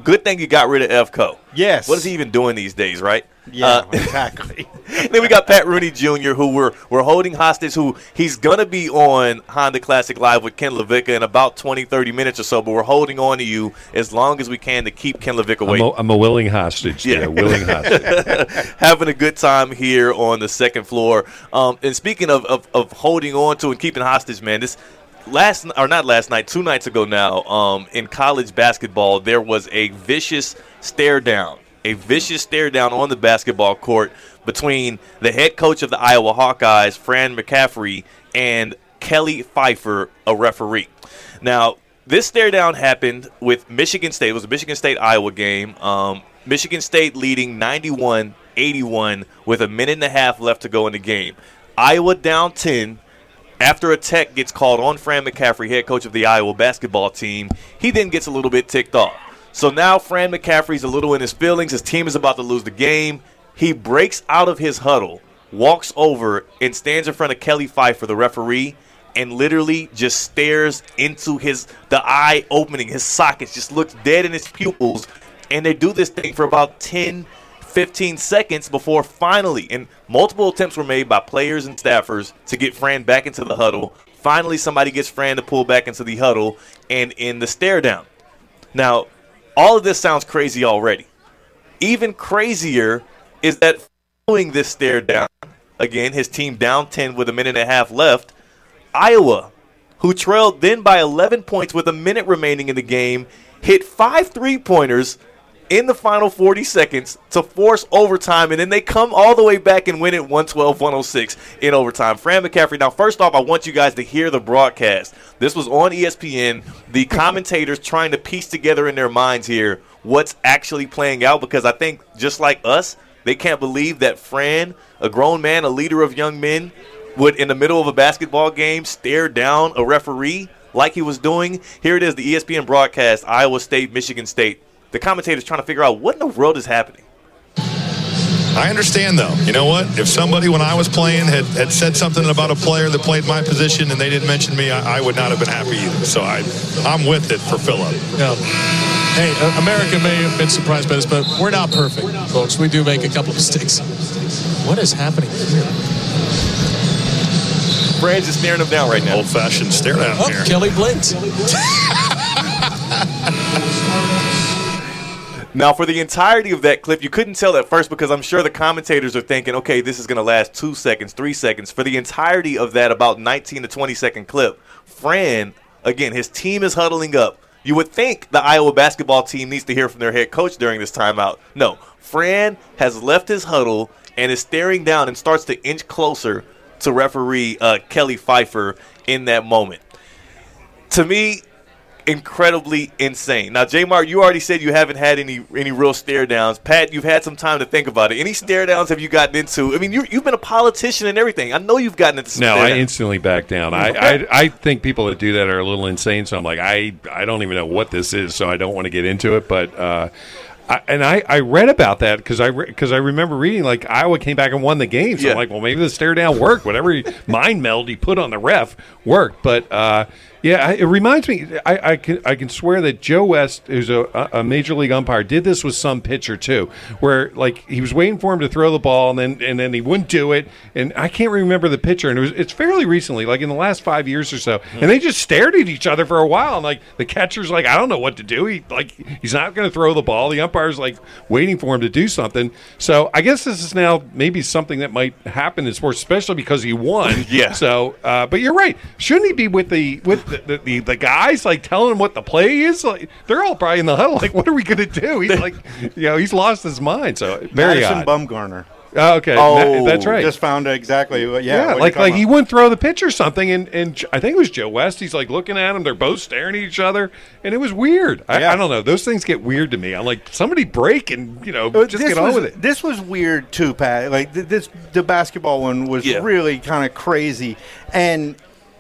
good thing you got rid of Evco. Yes. What is he even doing these days, right? Yeah, Uh, exactly. then we got Pat Rooney Jr., who we're we're holding hostage. Who he's gonna be on Honda Classic Live with Ken LaVicka in about 20, 30 minutes or so. But we're holding on to you as long as we can to keep Ken LaVicka I'm away. a, I'm a willing hostage. Yeah. Yeah, willing hostage. having a good time here on the second floor. Um, and speaking of, of, of holding on to and keeping hostage, man, this last or not last night, two nights ago now, um, in college basketball, there was a vicious stare down, a vicious stare down on the basketball court between the head coach of the Iowa Hawkeyes, Fran McCaffery, and Kelly Pfeifer, a referee. Now, this stare down happened with Michigan State. It was a Michigan State Iowa game. Um, Michigan State leading 91 81 with a minute and a half left to go in the game. Iowa down 10 after a tech gets called on Fran McCaffery, head coach of the Iowa basketball team. He then gets a little bit ticked off. So now Fran McCaffery's a little in his feelings. His team is about to lose the game. He breaks out of his huddle, walks over, and stands in front of Kelly Pfeifer, the referee, and literally just stares into his the eye opening, his sockets, just looks dead in his pupils. And they do this thing for about 10, 15 seconds before finally, and multiple attempts were made by players and staffers to get Fran back into the huddle. Finally, somebody gets Fran to pull back into the huddle and in the stare down. Now, all of this sounds crazy already. even crazier is that following this stare down, again, his team down 10 with a minute and a half left, Iowa, who trailed then by 11 points with a minute remaining in the game, hit five three pointers in the final 40 seconds to force overtime, and then they come all the way back and win it 112 106 in overtime. Fran McCaffery, Now, first off, I want you guys to hear the broadcast. This was on ESPN. The commentators trying to piece together in their minds here what's actually playing out because I think, just like us, they can't believe that Fran, a grown man, a leader of young men, would, in the middle of a basketball game, stare down a referee like he was doing. Here it is, the ESPN broadcast, Iowa State, Michigan State. The commentators trying to figure out what in the world is happening. I understand, though. You know what? If somebody, when I was playing, had, had said something about a player that played my position and they didn't mention me, I, I would not have been happy either. So I, I'm with it for Philip. Yeah. Hey, uh, America may have been surprised by this, but we're not perfect, folks. We do make a couple of mistakes. What is happening here? Fran's just staring him down right now. Old fashioned stare down Oh, here. Kelly blinked. Now, for the entirety of that clip, you couldn't tell at first because I'm sure the commentators are thinking, okay, this is going to last two seconds, three seconds. For the entirety of that about 19 to 20 second clip, Fran, again, his team is huddling up. You would think the Iowa basketball team needs to hear from their head coach during this timeout. No, Fran has left his huddle and is staring down and starts to inch closer to referee uh, Kelly Pfeifer in that moment. To me, incredibly insane. Now, J Mark, you already said you haven't had any any real stare downs. Pat, you've had some time to think about it. Any stare downs have you gotten into? I mean, you, you've been a politician and everything. I know you've gotten into some No, I instantly back down. I, I I think people that do that are a little insane. So I'm like, I I don't even know what this is, so I don't want to get into it. But uh, I, and I, I read about that because I because I remember reading like Iowa came back and won the game. So Yeah. I'm like, well, maybe the stare down worked. Whatever mind meld he put on the ref worked. But uh, yeah, it reminds me. I, I can I can swear that Joe West, who's a, a major league umpire, did this with some pitcher too, where like he was waiting for him to throw the ball and then and then he wouldn't do it. And I can't remember the pitcher. And it was it's fairly recently, like in the last five years or so. And they just stared at each other for a while. And like the catcher's like, I don't know what to do. He like he's not going to throw the ball. The umpire's like waiting for him to do something. So I guess this is now maybe something that might happen in sports, especially because he won. Yeah. So, uh, but you're right. Shouldn't he be with the with the, the, the, the guys like telling him what the play is? Like they're all probably in the huddle. Like, what are we going to do? He's like, you know, he's lost his mind. So very Madison odd. Bumgarner. Oh, okay, Oh, that's right. Just found exactly what. Yeah, yeah, what like like he wouldn't throw the pitch or something, and and I think it was Joe West. He's like looking at him. They're both staring at each other, and it was weird. I, Yeah. I don't know. Those things get weird to me. I'm like, somebody break and you know Uh, just this get on was, with it. This was weird too, Pat. Like this, the basketball one was Yeah. really kind of crazy, and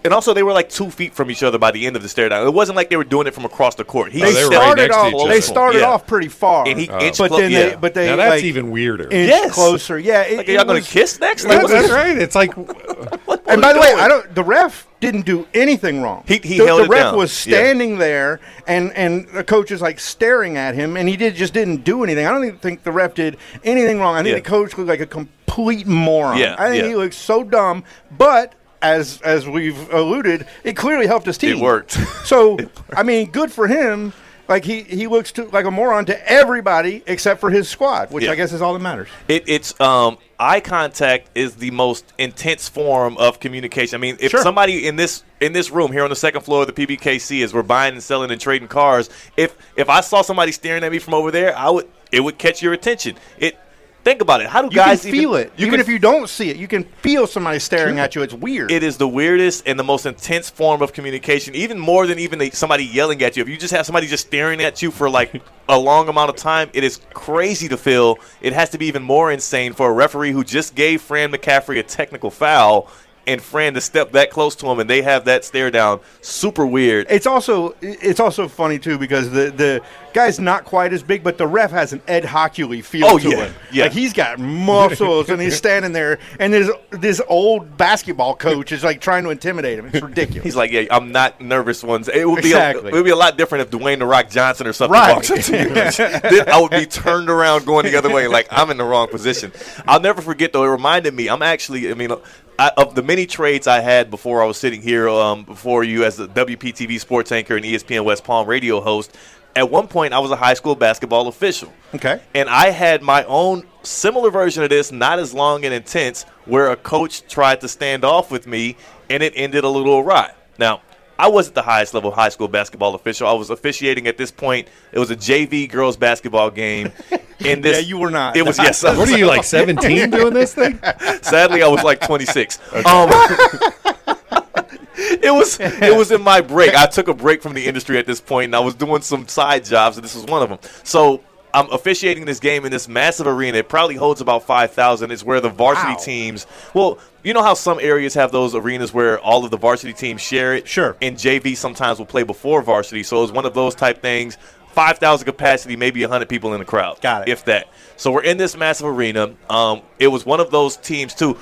and also, they were like two feet from each other by the end of the stare down. It wasn't like they were doing it from across the court. He they, they were stepped right started off. They started Yeah. off pretty far, And he uh, inched but clo- then yeah. they, but they now that's like, even weirder. inched Yes. closer. Yeah, it, Like, are y'all going to kiss next? Like, Yeah, what's that's this- right. It's like And by the way, I don't. The ref didn't do anything wrong. He- he the, held the it ref down. was Yeah. standing there, and and the coach is like staring at him, and he did just didn't do anything. I don't even think the ref did anything wrong. I think Yeah. the coach looked like a complete moron. Yeah, I think yeah. he looked so dumb, but. As, as we've alluded, it clearly helped his team. It worked. So, I mean, good for him. Like he, he looks to, like a moron to everybody except for his squad, which Yeah. I guess is all that matters. It, it's um, eye contact is the most intense form of communication. I mean, if Sure. somebody in this in this room here on the second floor of the PBKC as we're buying and selling and trading cars, if if I saw somebody staring at me from over there, I would it would catch your attention. It think about it. How do You guys can feel even, it. even can if you don't see it, you can feel somebody staring at you. It's weird. It is the weirdest and the most intense form of communication, even more than even somebody yelling at you. If you just have somebody just staring at you for like a long amount of time, it is crazy to feel. It has to be even more insane for a referee who just gave Fran McCaffery a technical foul and Fran to step that close to him and they have that stare down. Super weird. It's also it's also funny too because the the guy's not quite as big, but the ref has an Ed Hochuli feel Oh, to yeah, him. yeah. Like he's got muscles and he's standing there, and this this old basketball coach is like trying to intimidate him. It's ridiculous. He's like, yeah, I'm not nervous ones. It would be Exactly. a, it would be a lot different if Dwayne the Rock Johnson or something Right. walks up to you. then I would be turned around going the other way, like I'm in the wrong position. I'll never forget though. It reminded me. I'm actually. I mean. I, of the many trades I had before I was sitting here um, before you as the WPTV sports anchor and ESPN West Palm radio host, at one point I was a high school basketball official. Okay. And I had my own similar version of this, not as long and intense, where a coach tried to stand off with me and it ended a little awry. Now, I wasn't the highest level high school basketball official. I was officiating at this point. It was a JV girls basketball game. And this, Yeah, you were not. It was yes. I What was are you like 17 doing this thing? Sadly, I was like 26. Um, it was it was in my break. I took a break from the industry at this point, and I was doing some side jobs, and this was one of them. So I'm officiating this game in this massive arena. It probably holds about 5,000. It's where the varsity Wow. teams. Well, you know how some areas have those arenas where all of the varsity teams share it. Sure. And JV sometimes will play before varsity, so it's one of those type things. 5,000 capacity, maybe 100 people in the crowd. Got it. If that. So we're in this massive arena. Um, it was one of those teams too.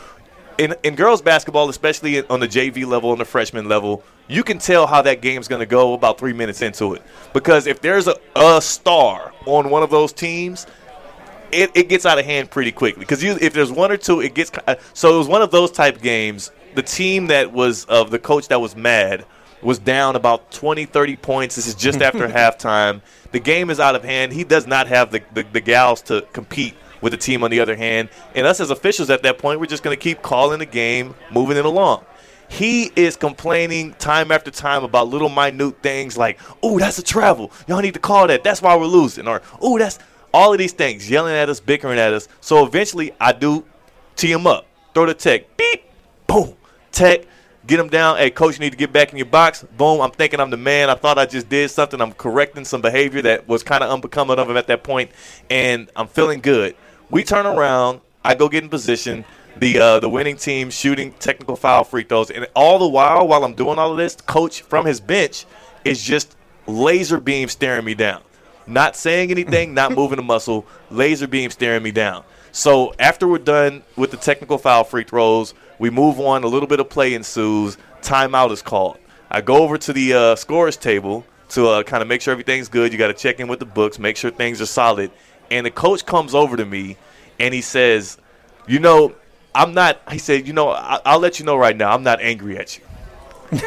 In in girls basketball, especially on the JV level and the freshman level, you can tell how that game's going to go about three minutes into it. Because if there's a, a star on one of those teams, it, it gets out of hand pretty quickly. Because if there's one or two, it gets. Uh, so it was one of those type games. The team that was of the coach that was mad was down about 20, 30 points. This is just after halftime. The game is out of hand. He does not have the, the, the gals to compete with the team on the other hand. And us as officials at that point, we're just going to keep calling the game, moving it along. He is complaining time after time about little minute things like, "Oh, that's a travel. Y'all need to call that. That's why we're losing." Or, "Oh, that's all of these things, yelling at us, bickering at us." So eventually, I do tee him up, throw the tech, beep, boom, tech, get him down. Hey, coach, you need to get back in your box. Boom. I'm thinking I'm the man. I thought I just did something. I'm correcting some behavior that was kind of unbecoming of him at that point, and I'm feeling good. We turn around. I go get in position. The uh, the winning team shooting technical foul free throws, and all the while, while I'm doing all of this, coach from his bench is just laser beam staring me down. Not saying anything, not moving a muscle, laser beam staring me down. So after we're done with the technical foul free throws, we move on. A little bit of play ensues. Timeout is called. I go over to the uh, scores table to uh, kind of make sure everything's good. You got to check in with the books, make sure things are solid. And the coach comes over to me and he says, "You know, I'm not." He said, "You know, I- I'll let you know right now. I'm not angry at you."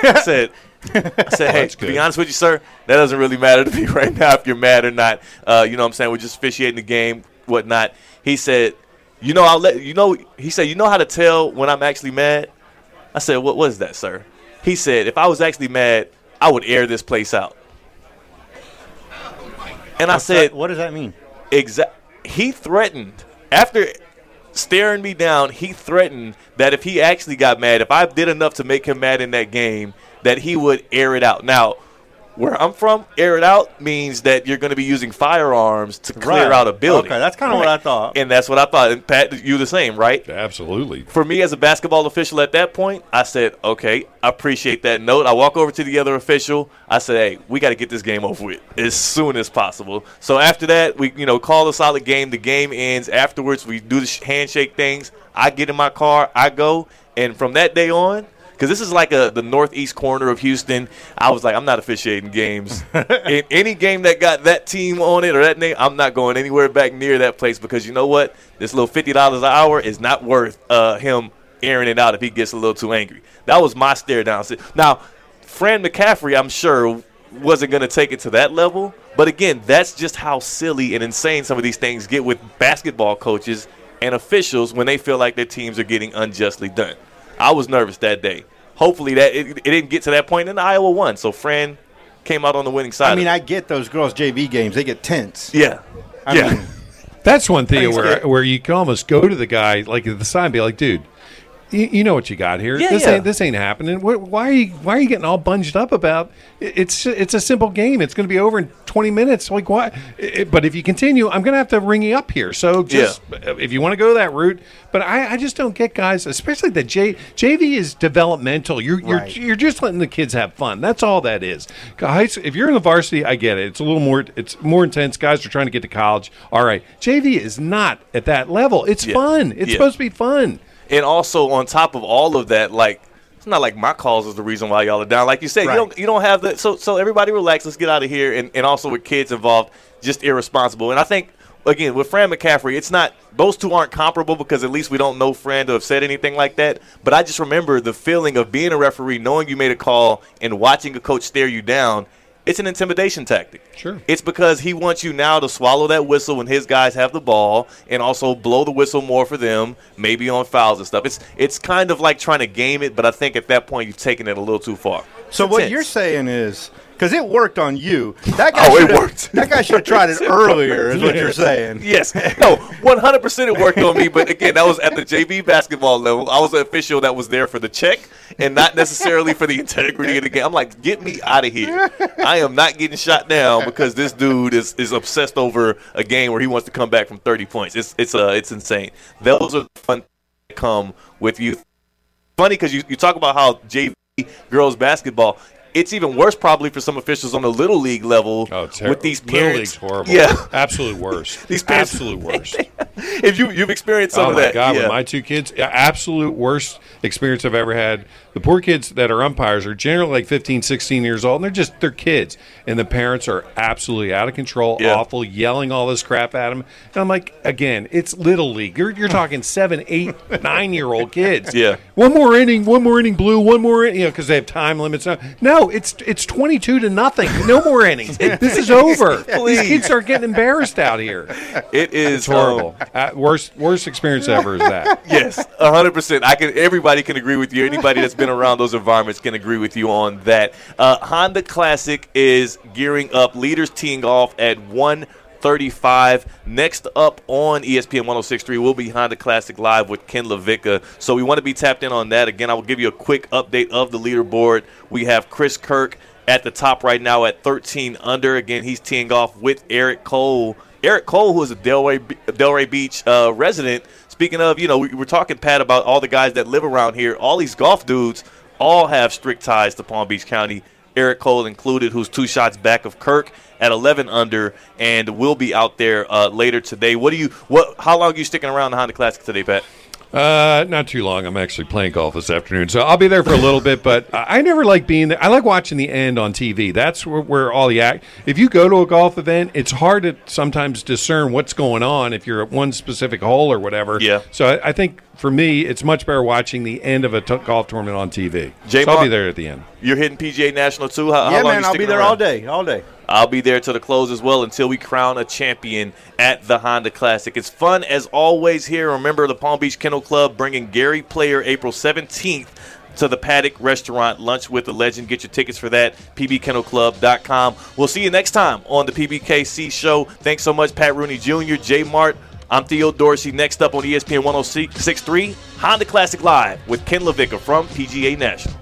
I said, I said, hey, to be honest with you, sir, that doesn't really matter to me right now if you're mad or not. Uh, you know what I'm saying? We're just officiating the game, whatnot. He said, you know, I'll let you know. He said, you know how to tell when I'm actually mad? I said, what was that, sir? He said, if I was actually mad, I would air this place out. And I said, what does that mean? Exact. He threatened after staring me down. He threatened that if he actually got mad, if I did enough to make him mad in that game, that he would air it out. Now, where I'm from, air it out means that you're going to be using firearms to clear Right. out a building. Okay, that's kinda what I thought. And that's what I thought. And Pat, you the same, right? Absolutely. for me as a basketball official at that point, I said, okay, I appreciate that note. I walk over to the other official. I said, hey, we got to get this game over with as soon as possible. So after that, we you know call a solid game. The game ends. Afterwards, we do the handshake things. I get in my car. I go, and from that day on. Because this is like a the northeast corner of Houston. I was like, I'm not officiating games. In any game that got that team on it or that name, I'm not going anywhere back near that place because you know what? This little fifty dollars an hour is not worth uh, him airing it out if he gets a little too angry. That was my stare down. Now, Fran McCaffery, I'm sure, wasn't going to take it to that level. But again, that's just how silly and insane some of these things get with basketball coaches and officials when they feel like their teams are getting unjustly done. I was nervous that day. Hopefully, that it, it didn't get to that point. point, and Iowa won. So Fran came out on the winning side. I mean, I get those girls JV games; they get tense. yeah, I yeah. mean, That's one thing where Kid. where you can almost go to the guy like at the side and be like, dude. You, you know what you got here. Yeah, this yeah. ain't this ain't happening. Wh- Why are you why are you getting all bunged up about? It's it's a simple game. It's going to be over in twenty minutes. Like why? it- but if you continue, I'm going to have to ring you up here. So just if you want to go that route. But I, I just don't get guys, especially the J, JV is developmental. You're you're Right. you're just letting the kids have fun. That's all that is. Guys, if you're in the varsity, I get it. It's a little more it's more intense. Guys are trying to get to college. All right. JV is not at that level. It's Yeah. fun. It's Yeah. supposed to be fun. And also on top of all of that, like it's not like my calls is the reason why y'all are down. Like you said, Right. you don't you don't have the so so everybody relax. Let's get out of here. And and also with kids involved, just irresponsible. And I think again with Fran McCaffery, it's not those two aren't comparable because at least we don't know Fran to have said anything like that. But I just remember the feeling of being a referee, knowing you made a call and watching a coach stare you down. It's an intimidation tactic. Sure. It's because he wants you now to swallow that whistle when his guys have the ball, and also blow the whistle more for them, maybe on fouls and stuff. It's it's kind of like trying to game it, but I think at that point you've taken it a little too far. So It's what intense. you're saying is because it worked on you. That guy Oh, it worked. That guy should have tried it earlier. Is what you're saying. Yes. No, 100% it worked on me, but again, that was at the JV basketball level. I was an official that was there for the check and not necessarily for the integrity of the game. I'm like, get me out of here. I am not getting shot down because this dude is, is obsessed over a game where he wants to come back from 30 points. It's it's uh it's insane. Those are the fun that come with youth. Funny because you, you talk about how JV girls basketball. It's even worse probably for some officials on the little league level Oh, ter- with these Little parents. League's horrible. Yeah, absolute worst. These parents- absolute worst. if you you've experienced some oh of my that, god, yeah. with my two kids, absolute worst experience I've ever had. The poor kids that are umpires are generally like 15, 16 years old, and they're just they're kids, and the parents are absolutely out of control, Yeah. awful, yelling all this crap at them. And I'm like, again, it's little league. You're you're talking seven, eight, nine year old kids. Yeah. one more inning, one more inning, blue, one more, in- you know, because they have time limits. now. No, it's it's 22 to nothing. No more innings. this is over. These kids are getting embarrassed out here. It is It's horrible. Uh, worst worst experience ever is that. yes, hundred percent. I can. Everybody can agree with you. Anybody that's been around those environments can agree with you on that. Uh, Honda Classic is gearing up. Leaders teeing off at one. 35. Next up on ESPN 1063 will be Honda Classic Live with Ken LaVicka. So we want to be tapped in on that. Again, I will give you a quick update of the leaderboard. We have Chris Kirk at the top right now at 13 under. Again, he's teeing off with Eric Cole. Eric Cole, who is a Delray, Delray Beach uh, resident. Speaking of, you know, we were talking, Pat, about all the guys that live around here. All these golf dudes all have strict ties to Palm Beach County. Eric Cole included, who's two shots back of Kirk at 11 under, and will be out there uh, later today. What do you? What? How long are you sticking around the Honda Classic today, Pat? Uh, not too long. I'm actually playing golf this afternoon, so I'll be there for a little bit. But I I never like being there. I like watching the end on TV. That's where, where all the act. If you go to a golf event, it's hard to sometimes discern what's going on if you're at one specific hole or whatever. Yeah. So I, I think for me, it's much better watching the end of a t- golf tournament on TV. J. so I'll be there at the end. You're hitting PGA National too. How, how yeah, long man. you I'll be there around? all day. All day. I'll be there to the close as well until we crown a champion at the Honda Classic. It's fun as always here. Remember the Palm Beach Kennel Club bringing Gary Player April 17th to the Paddock Restaurant Lunch with the Legend. Get your tickets for that, pbkennelclub.com. We'll see you next time on the PBKC show. Thanks so much, Pat Rooney Jr., J Mart. I'm Theo Dorsey. Next up on ESPN 1063, Honda Classic Live with Ken LaVicka from PGA National.